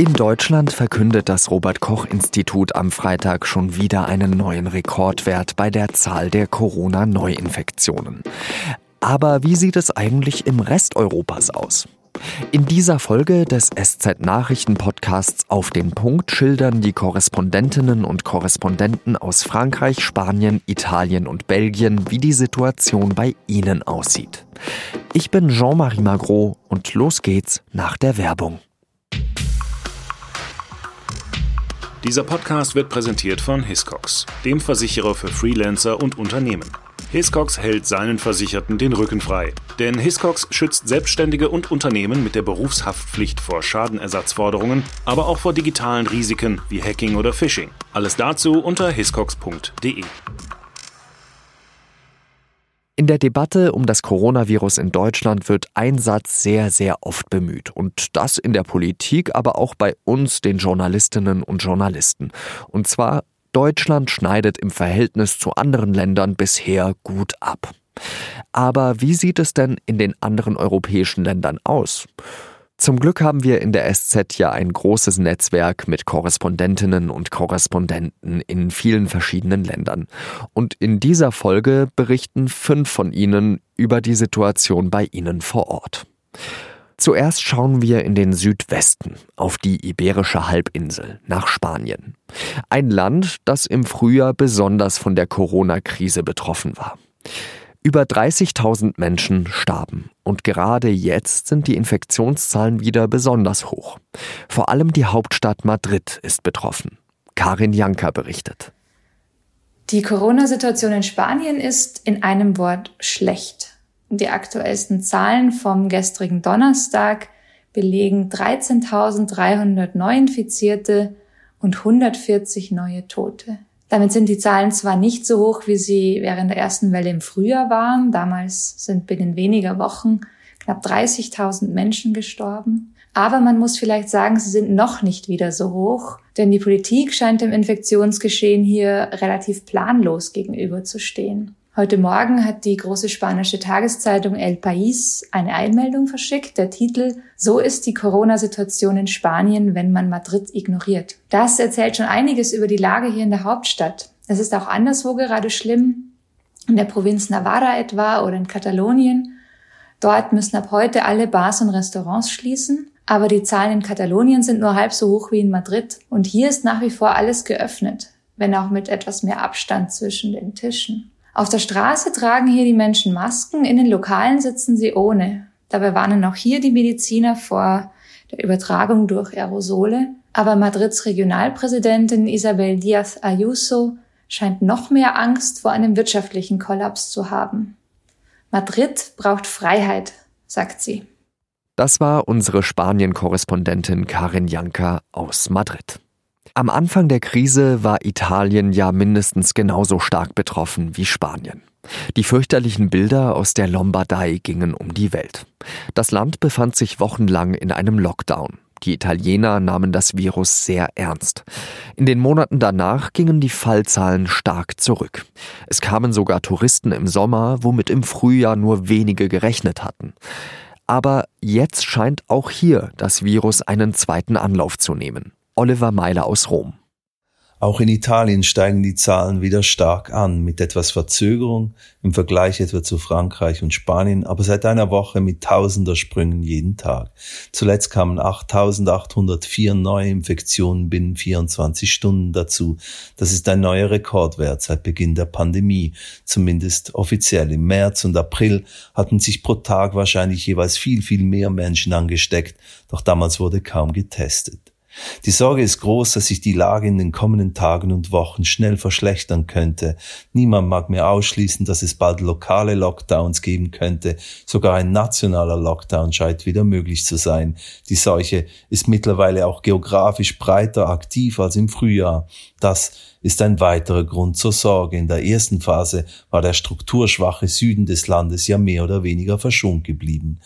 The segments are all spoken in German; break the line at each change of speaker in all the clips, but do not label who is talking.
In Deutschland verkündet das Robert Koch Institut am Freitag schon wieder einen neuen Rekordwert bei der Zahl der Corona-Neuinfektionen. Aber wie sieht es eigentlich im Rest Europas aus? In dieser Folge des SZ Nachrichten Podcasts auf den Punkt schildern die Korrespondentinnen und Korrespondenten aus Frankreich, Spanien, Italien und Belgien, wie die Situation bei ihnen aussieht. Ich bin Jean-Marie Magro und los geht's nach der Werbung.
Dieser Podcast wird präsentiert von Hiscox, dem Versicherer für Freelancer und Unternehmen. Hiscox hält seinen Versicherten den Rücken frei. Denn Hiscox schützt Selbstständige und Unternehmen mit der Berufshaftpflicht vor Schadenersatzforderungen, aber auch vor digitalen Risiken wie Hacking oder Phishing. Alles dazu unter hiscox.de.
In der Debatte um das Coronavirus in Deutschland wird ein Satz sehr, sehr oft bemüht. Und das in der Politik, aber auch bei uns, den Journalistinnen und Journalisten. Und zwar, Deutschland schneidet im Verhältnis zu anderen Ländern bisher gut ab. Aber wie sieht es denn in den anderen europäischen Ländern aus? Zum Glück haben wir in der SZ ja ein großes Netzwerk mit Korrespondentinnen und Korrespondenten in vielen verschiedenen Ländern. Und in dieser Folge berichten fünf von ihnen über die Situation bei ihnen vor Ort. Zuerst schauen wir in den Südwesten, auf die Iberische Halbinsel, nach Spanien. Ein Land, das im Frühjahr besonders von der Corona-Krise betroffen war. Über 30.000 Menschen starben und gerade jetzt sind die Infektionszahlen wieder besonders hoch. Vor allem die Hauptstadt Madrid ist betroffen. Karin Janka berichtet.
Die Corona-Situation in Spanien ist in einem Wort schlecht. Die aktuellsten Zahlen vom gestrigen Donnerstag belegen 13.300 Neuinfizierte und 140 neue Tote. Damit sind die Zahlen zwar nicht so hoch, wie sie während der ersten Welle im Frühjahr waren. Damals sind binnen weniger Wochen knapp 30.000 Menschen gestorben. Aber man muss vielleicht sagen, sie sind noch nicht wieder so hoch, denn die Politik scheint dem Infektionsgeschehen hier relativ planlos gegenüberzustehen. Heute Morgen hat die große spanische Tageszeitung El País eine Einmeldung verschickt. Der Titel So ist die Corona-Situation in Spanien, wenn man Madrid ignoriert. Das erzählt schon einiges über die Lage hier in der Hauptstadt. Es ist auch anderswo gerade schlimm. In der Provinz Navarra etwa oder in Katalonien. Dort müssen ab heute alle Bars und Restaurants schließen. Aber die Zahlen in Katalonien sind nur halb so hoch wie in Madrid. Und hier ist nach wie vor alles geöffnet, wenn auch mit etwas mehr Abstand zwischen den Tischen. Auf der Straße tragen hier die Menschen Masken, in den Lokalen sitzen sie ohne. Dabei warnen auch hier die Mediziner vor der Übertragung durch Aerosole. Aber Madrids Regionalpräsidentin Isabel Díaz Ayuso scheint noch mehr Angst vor einem wirtschaftlichen Kollaps zu haben. Madrid braucht Freiheit, sagt sie.
Das war unsere Spanien-Korrespondentin Karin Janka aus Madrid. Am Anfang der Krise war Italien ja mindestens genauso stark betroffen wie Spanien. Die fürchterlichen Bilder aus der Lombardei gingen um die Welt. Das Land befand sich wochenlang in einem Lockdown. Die Italiener nahmen das Virus sehr ernst. In den Monaten danach gingen die Fallzahlen stark zurück. Es kamen sogar Touristen im Sommer, womit im Frühjahr nur wenige gerechnet hatten. Aber jetzt scheint auch hier das Virus einen zweiten Anlauf zu nehmen. Oliver Meiler aus Rom.
Auch in Italien steigen die Zahlen wieder stark an, mit etwas Verzögerung im Vergleich etwa zu Frankreich und Spanien, aber seit einer Woche mit tausender Sprüngen jeden Tag. Zuletzt kamen 8.804 neue Infektionen binnen 24 Stunden dazu. Das ist ein neuer Rekordwert seit Beginn der Pandemie, zumindest offiziell. Im März und April hatten sich pro Tag wahrscheinlich jeweils viel, viel mehr Menschen angesteckt, doch damals wurde kaum getestet. Die Sorge ist groß, dass sich die Lage in den kommenden Tagen und Wochen schnell verschlechtern könnte. Niemand mag mehr ausschließen, dass es bald lokale Lockdowns geben könnte. Sogar ein nationaler Lockdown scheint wieder möglich zu sein. Die Seuche ist mittlerweile auch geografisch breiter aktiv als im Frühjahr. Das ist ein weiterer Grund zur Sorge. In der ersten Phase war der strukturschwache Süden des Landes ja mehr oder weniger verschont geblieben.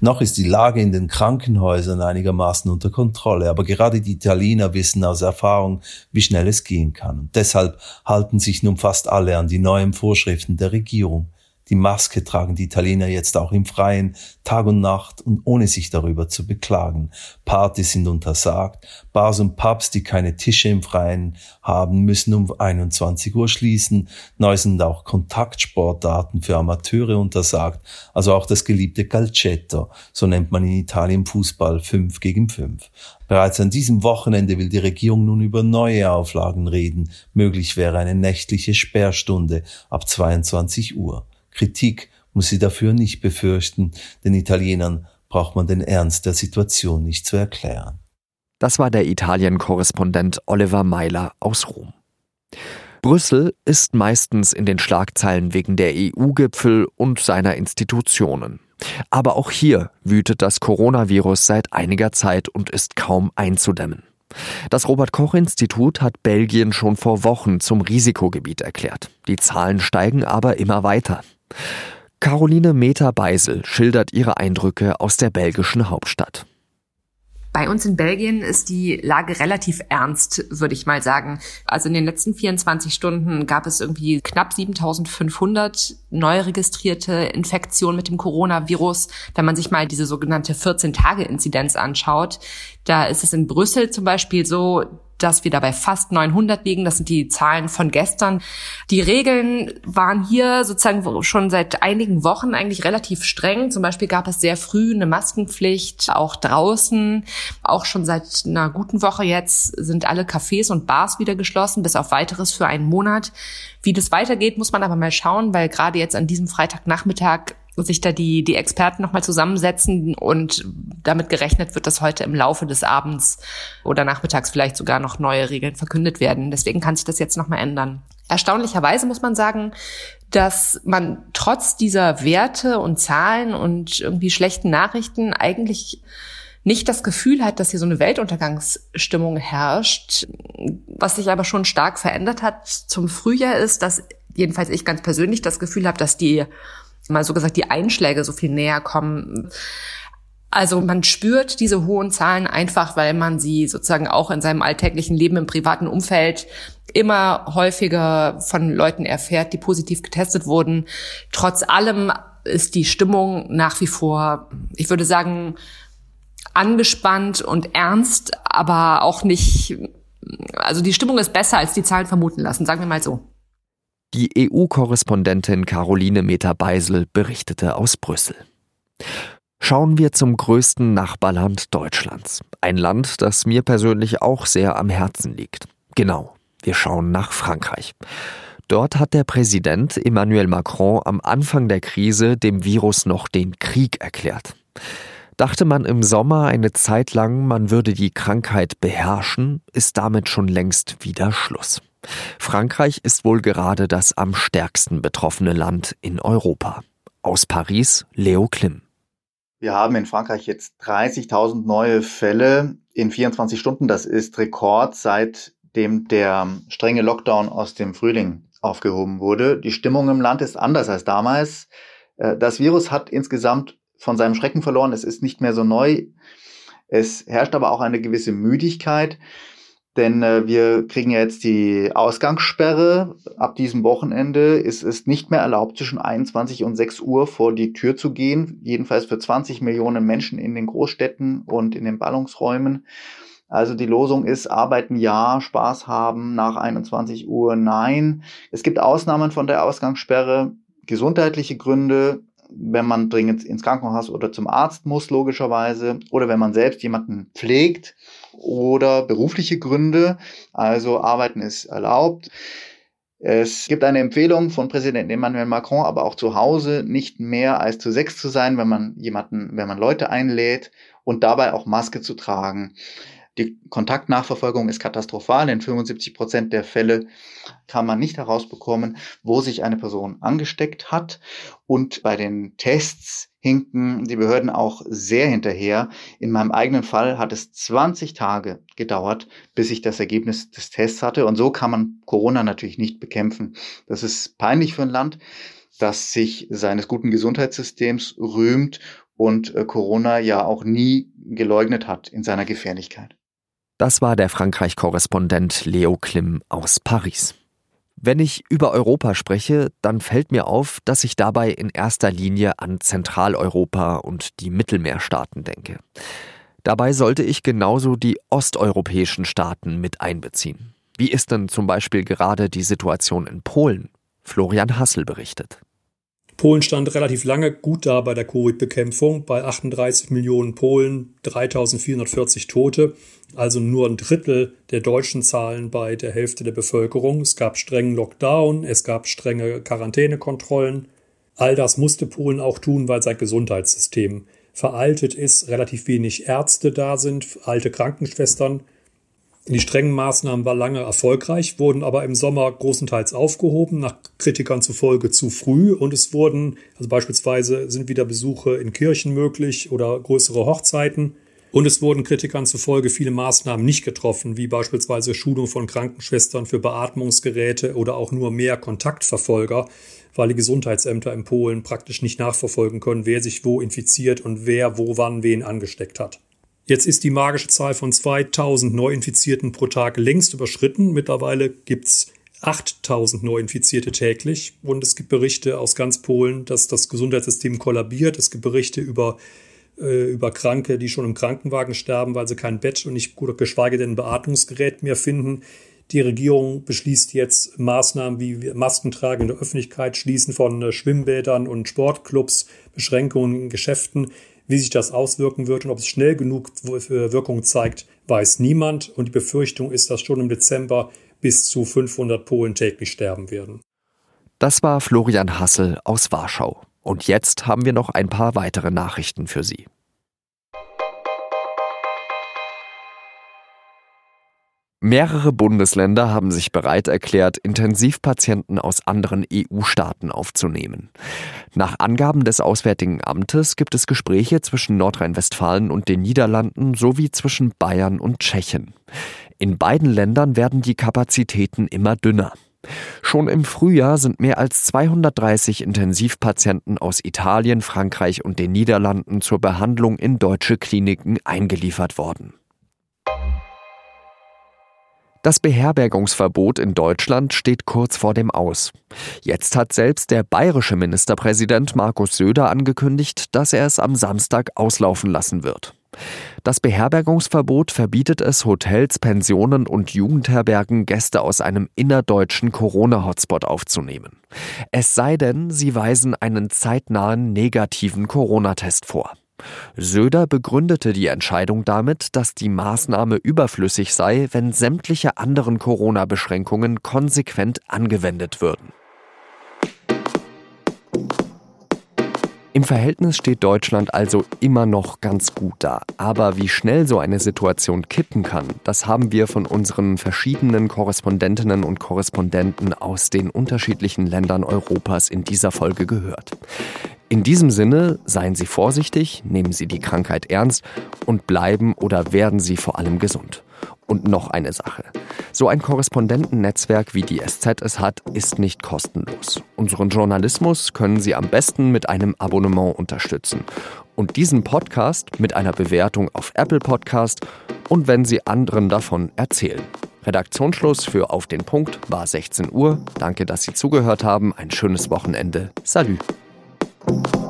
Noch ist die Lage in den Krankenhäusern einigermaßen unter Kontrolle, aber gerade die Italiener wissen aus Erfahrung, wie schnell es gehen kann. Und deshalb halten sich nun fast alle an die neuen Vorschriften der Regierung. Die Maske tragen die Italiener jetzt auch im Freien, Tag und Nacht und ohne sich darüber zu beklagen. Partys sind untersagt. Bars und Pubs, die keine Tische im Freien haben, müssen um 21 Uhr schließen. Neu sind auch Kontaktsportdaten für Amateure untersagt, also auch das geliebte Calcetto, so nennt man in Italien Fußball 5 gegen 5. Bereits an diesem Wochenende will die Regierung nun über neue Auflagen reden. Möglich wäre eine nächtliche Sperrstunde ab 22 Uhr. Kritik muss sie dafür nicht befürchten, den Italienern braucht man den Ernst der Situation nicht zu erklären.
Das war der Italien-Korrespondent Oliver Meiler aus Rom. Brüssel ist meistens in den Schlagzeilen wegen der EU-Gipfel und seiner Institutionen. Aber auch hier wütet das Coronavirus seit einiger Zeit und ist kaum einzudämmen. Das Robert Koch Institut hat Belgien schon vor Wochen zum Risikogebiet erklärt. Die Zahlen steigen aber immer weiter. Caroline Meter-Beisel schildert ihre Eindrücke aus der belgischen Hauptstadt.
Bei uns in Belgien ist die Lage relativ ernst, würde ich mal sagen. Also in den letzten 24 Stunden gab es irgendwie knapp 7500 neu registrierte Infektionen mit dem Coronavirus. Wenn man sich mal diese sogenannte 14-Tage-Inzidenz anschaut, da ist es in Brüssel zum Beispiel so, dass wir dabei fast 900 liegen. Das sind die Zahlen von gestern. Die Regeln waren hier sozusagen schon seit einigen Wochen eigentlich relativ streng. Zum Beispiel gab es sehr früh eine Maskenpflicht, auch draußen. Auch schon seit einer guten Woche jetzt sind alle Cafés und Bars wieder geschlossen, bis auf weiteres für einen Monat. Wie das weitergeht, muss man aber mal schauen, weil gerade jetzt an diesem Freitagnachmittag sich da die, die Experten nochmal zusammensetzen und damit gerechnet wird, dass heute im Laufe des Abends oder nachmittags vielleicht sogar noch neue Regeln verkündet werden. Deswegen kann sich das jetzt nochmal ändern. Erstaunlicherweise muss man sagen, dass man trotz dieser Werte und Zahlen und irgendwie schlechten Nachrichten eigentlich nicht das Gefühl hat, dass hier so eine Weltuntergangsstimmung herrscht. Was sich aber schon stark verändert hat zum Frühjahr ist, dass jedenfalls ich ganz persönlich das Gefühl habe, dass die mal so gesagt, die Einschläge so viel näher kommen. Also man spürt diese hohen Zahlen einfach, weil man sie sozusagen auch in seinem alltäglichen Leben im privaten Umfeld immer häufiger von Leuten erfährt, die positiv getestet wurden. Trotz allem ist die Stimmung nach wie vor, ich würde sagen, angespannt und ernst, aber auch nicht, also die Stimmung ist besser, als die Zahlen vermuten lassen, sagen wir mal so.
Die EU-Korrespondentin Caroline Meter-Beisel berichtete aus Brüssel. Schauen wir zum größten Nachbarland Deutschlands. Ein Land, das mir persönlich auch sehr am Herzen liegt. Genau, wir schauen nach Frankreich. Dort hat der Präsident Emmanuel Macron am Anfang der Krise dem Virus noch den Krieg erklärt. Dachte man im Sommer eine Zeit lang, man würde die Krankheit beherrschen, ist damit schon längst wieder Schluss. Frankreich ist wohl gerade das am stärksten betroffene Land in Europa. Aus Paris Leo Klim.
Wir haben in Frankreich jetzt 30.000 neue Fälle in 24 Stunden. Das ist Rekord, seitdem der strenge Lockdown aus dem Frühling aufgehoben wurde. Die Stimmung im Land ist anders als damals. Äh, das Virus hat insgesamt von seinem Schrecken verloren. Es ist nicht mehr so neu. Es herrscht aber auch eine gewisse Müdigkeit. Denn äh, wir kriegen ja jetzt die Ausgangssperre. Ab diesem Wochenende ist es nicht mehr erlaubt, zwischen 21 und 6 Uhr vor die Tür zu gehen. Jedenfalls für 20 Millionen Menschen in den Großstädten und in den Ballungsräumen. Also die Losung ist, arbeiten ja, Spaß haben, nach 21 Uhr nein. Es gibt Ausnahmen von der Ausgangssperre, gesundheitliche Gründe, wenn man dringend ins Krankenhaus oder zum Arzt muss, logischerweise, oder wenn man selbst jemanden pflegt oder berufliche Gründe, also Arbeiten ist erlaubt. Es gibt eine Empfehlung von Präsident Emmanuel Macron, aber auch zu Hause nicht mehr als zu sechs zu sein, wenn man jemanden, wenn man Leute einlädt und dabei auch Maske zu tragen. Die Kontaktnachverfolgung ist katastrophal. In 75 Prozent der Fälle kann man nicht herausbekommen, wo sich eine Person angesteckt hat. Und bei den Tests hinken die Behörden auch sehr hinterher. In meinem eigenen Fall hat es 20 Tage gedauert, bis ich das Ergebnis des Tests hatte. Und so kann man Corona natürlich nicht bekämpfen. Das ist peinlich für ein Land, das sich seines guten Gesundheitssystems rühmt und äh, Corona ja auch nie geleugnet hat in seiner Gefährlichkeit.
Das war der Frankreich-Korrespondent Leo Klim aus Paris. Wenn ich über Europa spreche, dann fällt mir auf, dass ich dabei in erster Linie an Zentraleuropa und die Mittelmeerstaaten denke. Dabei sollte ich genauso die osteuropäischen Staaten mit einbeziehen. Wie ist denn zum Beispiel gerade die Situation in Polen? Florian Hassel berichtet.
Polen stand relativ lange gut da bei der Covid-Bekämpfung, bei 38 Millionen Polen, 3440 Tote, also nur ein Drittel der deutschen Zahlen bei der Hälfte der Bevölkerung. Es gab strengen Lockdown, es gab strenge Quarantänekontrollen. All das musste Polen auch tun, weil sein Gesundheitssystem veraltet ist, relativ wenig Ärzte da sind, alte Krankenschwestern die strengen Maßnahmen waren lange erfolgreich, wurden aber im Sommer großenteils aufgehoben, nach Kritikern zufolge zu früh. Und es wurden, also beispielsweise sind wieder Besuche in Kirchen möglich oder größere Hochzeiten. Und es wurden Kritikern zufolge viele Maßnahmen nicht getroffen, wie beispielsweise Schulung von Krankenschwestern für Beatmungsgeräte oder auch nur mehr Kontaktverfolger, weil die Gesundheitsämter in Polen praktisch nicht nachverfolgen können, wer sich wo infiziert und wer wo wann wen angesteckt hat. Jetzt ist die magische Zahl von 2000 Neuinfizierten pro Tag längst überschritten. Mittlerweile gibt es 8000 Neuinfizierte täglich und es gibt Berichte aus ganz Polen, dass das Gesundheitssystem kollabiert. Es gibt Berichte über, äh, über Kranke, die schon im Krankenwagen sterben, weil sie kein Bett und nicht gut, geschweige denn ein Beatmungsgerät mehr finden. Die Regierung beschließt jetzt Maßnahmen wie Maskentragen in der Öffentlichkeit, Schließen von äh, Schwimmbädern und Sportclubs, Beschränkungen in Geschäften. Wie sich das auswirken wird und ob es schnell genug Wirkung zeigt, weiß niemand. Und die Befürchtung ist, dass schon im Dezember bis zu 500 Polen täglich sterben werden.
Das war Florian Hassel aus Warschau. Und jetzt haben wir noch ein paar weitere Nachrichten für Sie. Mehrere Bundesländer haben sich bereit erklärt, Intensivpatienten aus anderen EU-Staaten aufzunehmen. Nach Angaben des Auswärtigen Amtes gibt es Gespräche zwischen Nordrhein-Westfalen und den Niederlanden sowie zwischen Bayern und Tschechien. In beiden Ländern werden die Kapazitäten immer dünner. Schon im Frühjahr sind mehr als 230 Intensivpatienten aus Italien, Frankreich und den Niederlanden zur Behandlung in deutsche Kliniken eingeliefert worden. Das Beherbergungsverbot in Deutschland steht kurz vor dem Aus. Jetzt hat selbst der bayerische Ministerpräsident Markus Söder angekündigt, dass er es am Samstag auslaufen lassen wird. Das Beherbergungsverbot verbietet es Hotels, Pensionen und Jugendherbergen, Gäste aus einem innerdeutschen Corona-Hotspot aufzunehmen. Es sei denn, sie weisen einen zeitnahen negativen Corona-Test vor. Söder begründete die Entscheidung damit, dass die Maßnahme überflüssig sei, wenn sämtliche anderen Corona-Beschränkungen konsequent angewendet würden. Im Verhältnis steht Deutschland also immer noch ganz gut da. Aber wie schnell so eine Situation kippen kann, das haben wir von unseren verschiedenen Korrespondentinnen und Korrespondenten aus den unterschiedlichen Ländern Europas in dieser Folge gehört. In diesem Sinne, seien Sie vorsichtig, nehmen Sie die Krankheit ernst und bleiben oder werden Sie vor allem gesund. Und noch eine Sache. So ein Korrespondentennetzwerk wie die SZ es hat, ist nicht kostenlos. Unseren Journalismus können Sie am besten mit einem Abonnement unterstützen. Und diesen Podcast mit einer Bewertung auf Apple Podcast und wenn Sie anderen davon erzählen. Redaktionsschluss für Auf den Punkt war 16 Uhr. Danke, dass Sie zugehört haben. Ein schönes Wochenende. You.